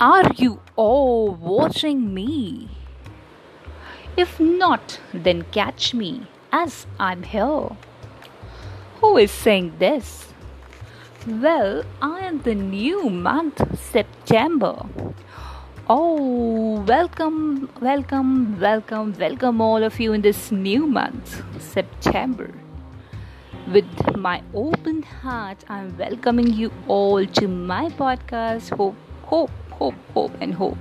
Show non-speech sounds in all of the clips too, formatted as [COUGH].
Are you all watching me? If not, then catch me as I'm here. Who is saying this? Well, I am the new month, September. Oh, welcome, welcome, welcome, welcome, all of you in this new month, September. With my open heart, I'm welcoming you all to my podcast. Hope, hope, hope, hope, and hope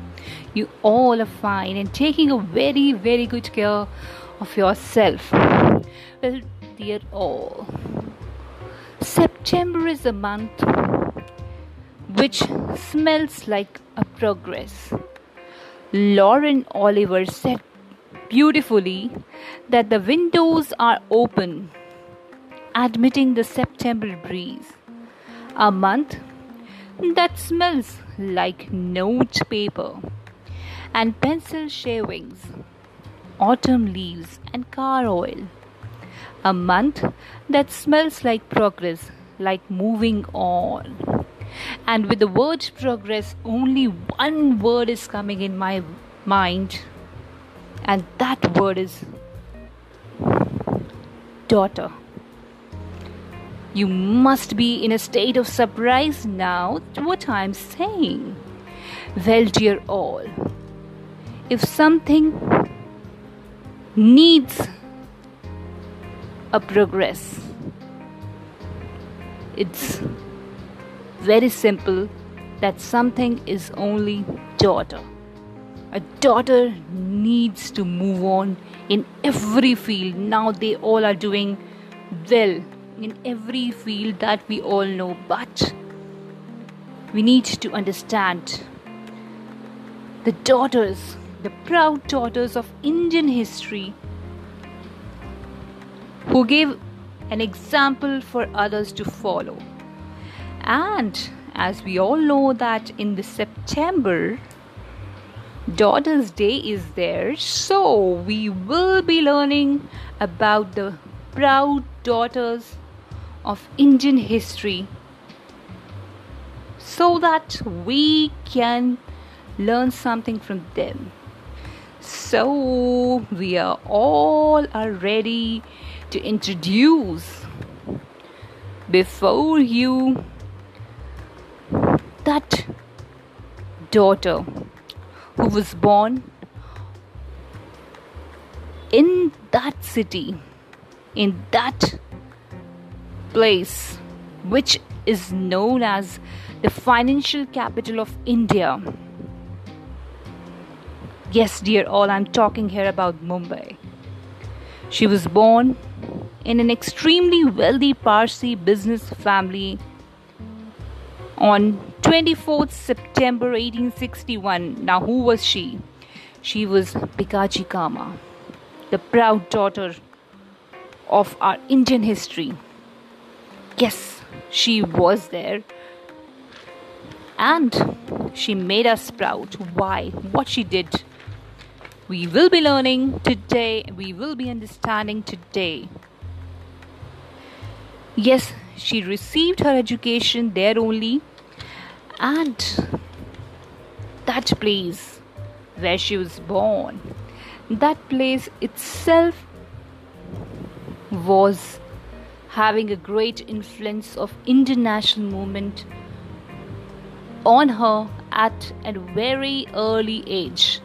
you all are fine and taking a very, very good care of yourself. Well, dear all, September is a month which smells like a progress. Lauren Oliver said beautifully that the windows are open admitting the September breeze. A month that smells like note paper and pencil shavings, autumn leaves, and car oil. A month that smells like progress, like moving on. And with the word progress, only one word is coming in my mind, and that word is daughter. You must be in a state of surprise now what I'm saying. Well, dear all, if something needs a progress, it's very simple that something is only daughter. A daughter needs to move on in every field. Now they all are doing well in every field that we all know, but we need to understand the daughters, the proud daughters of Indian history, who gave an example for others to follow. And as we all know that in the September Daughters Day is there, so we will be learning about the proud daughters of Indian history so that we can learn something from them. So we are all are ready to introduce before you that daughter who was born in that city in that place which is known as the financial capital of India. Yes, dear all, I'm talking here about Mumbai. She was born in an extremely wealthy Parsi business family on 24th September 1861. Now, who was she? She was Bhikaji Cama, the proud daughter of our Indian history. Yes, she was there. And she made us proud. Why? What she did. We will be learning today, we will be understanding today. Yes, she received her education there only, and that place where she was born, that place itself was having a great influence of international movement on her at a very early age.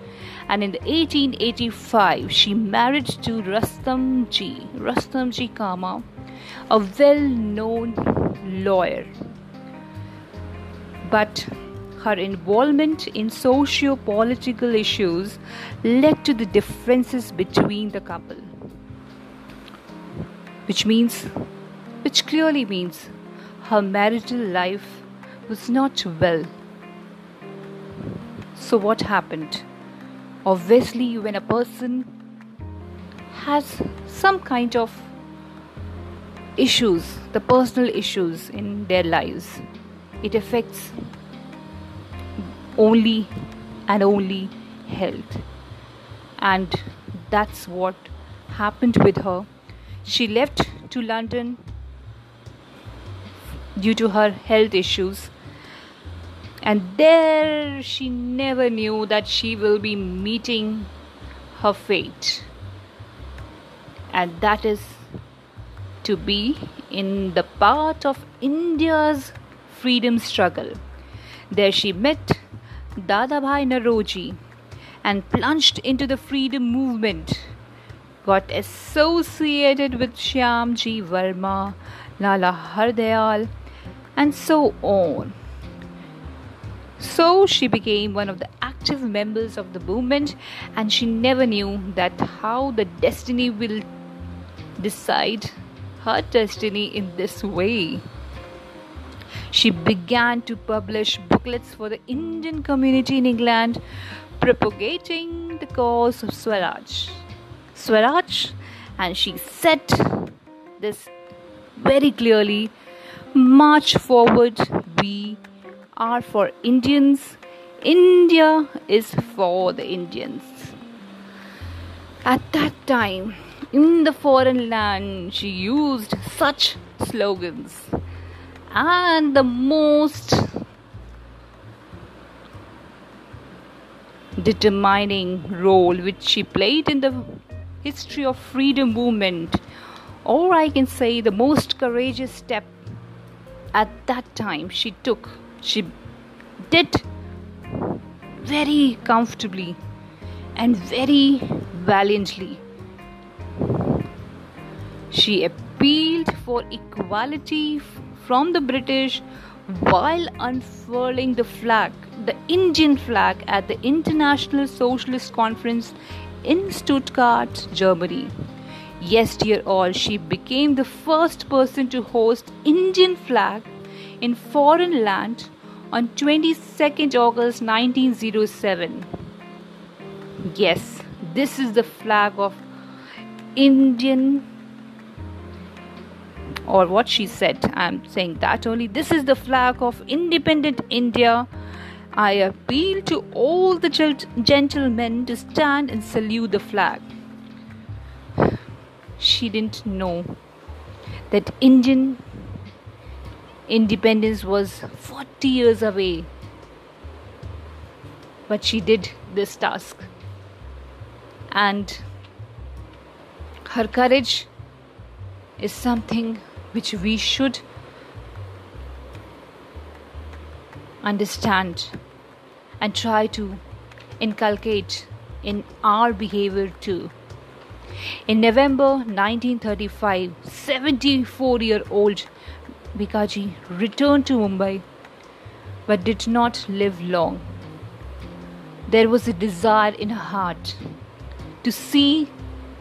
And in 1885 she married to Rustamji Rustamji Cama a well-known lawyer. But her involvement in socio-political issues led to the differences between the couple which means which clearly means her marital life was not well. So, what happened? Obviously, when a person has some kind of issues, the personal issues in their lives, it affects only and only health. And that's what happened with her. She left to London due to her health issues And there she never knew that she will be meeting her fate. And that is to be in the part of India's freedom struggle. There she met Dadabhai Naoroji and plunged into the freedom movement. Got associated with Shyamji Varma, Lala Hardayal, and so on. So she became one of the active members of the movement, and she never knew that how the destiny will decide her destiny in this way. She began to publish booklets for the Indian community in England, propagating the cause of Swaraj. Swaraj, and she said this very clearly march forward, we are for Indians, India is for the Indians. At that time, in the foreign land, she used such slogans. And the most determining role which she played in the history of freedom movement or i can say the most courageous step at that time she took she did very comfortably and very valiantly. She appealed for equality from the British while unfurling the flag, the Indian flag, at the International Socialist Conference in Stuttgart, Germany. Yes, dear all, she became the first person to host Indian flag in foreign land on 22nd August 1907. Yes, this is the flag of Indian or what she said. I'm saying that only. This is the flag of independent India. I appeal to all the gentlemen to stand and salute the flag. She didn't know that Indian independence was 40 years away. But she did this task. And her courage is something which we should understand and try to inculcate in our behavior too. In November 1935, 74 year old Bhikaji returned to Mumbai but did not live long. There was a desire in her heart to see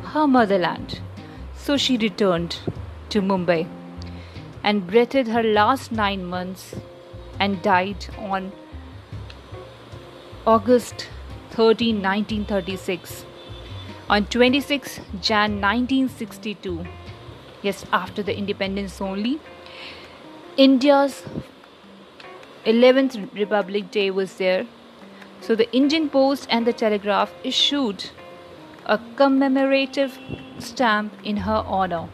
her motherland, so she returned to Mumbai and breathed her last nine months and died on August 13, 1936. On 26 Jan 1962, yes, after the independence only, India's 11th Republic Day was there. So the Indian Post and the Telegraph issued a commemorative stamp in her honor.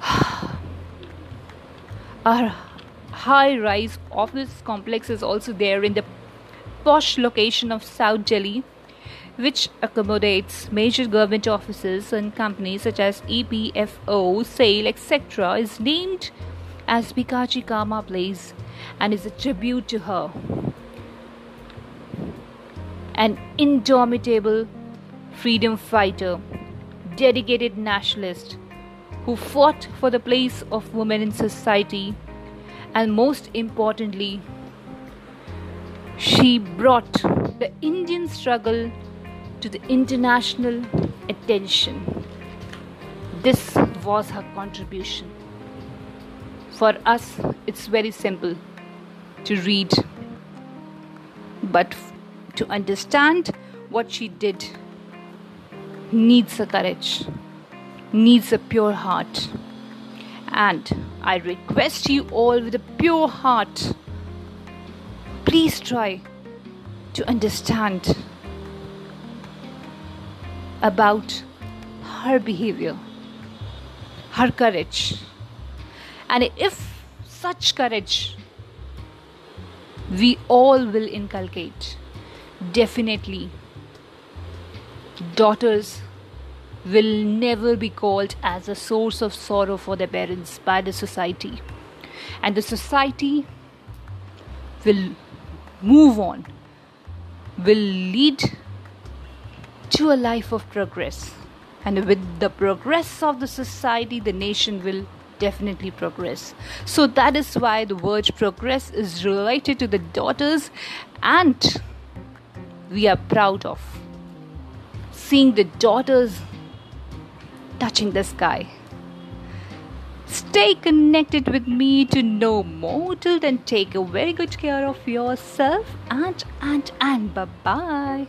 [SIGHS] Our high rise office complex is also there in the posh location of South Delhi which accommodates major government offices and companies such as EPFO, SAIL, etc., is named as Bhikaji Cama Place and is a tribute to her. An indomitable freedom fighter, dedicated nationalist who fought for the place of women in society, and most importantly, she brought the Indian struggle to the international attention. This was her contribution. For us, it's very simple to read, but to understand what she did needs a courage, needs a pure heart. And I request you all with a pure heart, please try to understand about her behavior, her courage. And if such courage we all will inculcate. Definitely, daughters will never be called as a source of sorrow for their parents by the society. And the society will move on, will lead to a life of progress. And with the progress of the society, the nation will definitely progress. So that is why the word progress is related to the daughters, and we are proud of seeing the daughters touching the sky. Stay connected with me to know more. Till then, take a very good care of yourself and and and bye bye.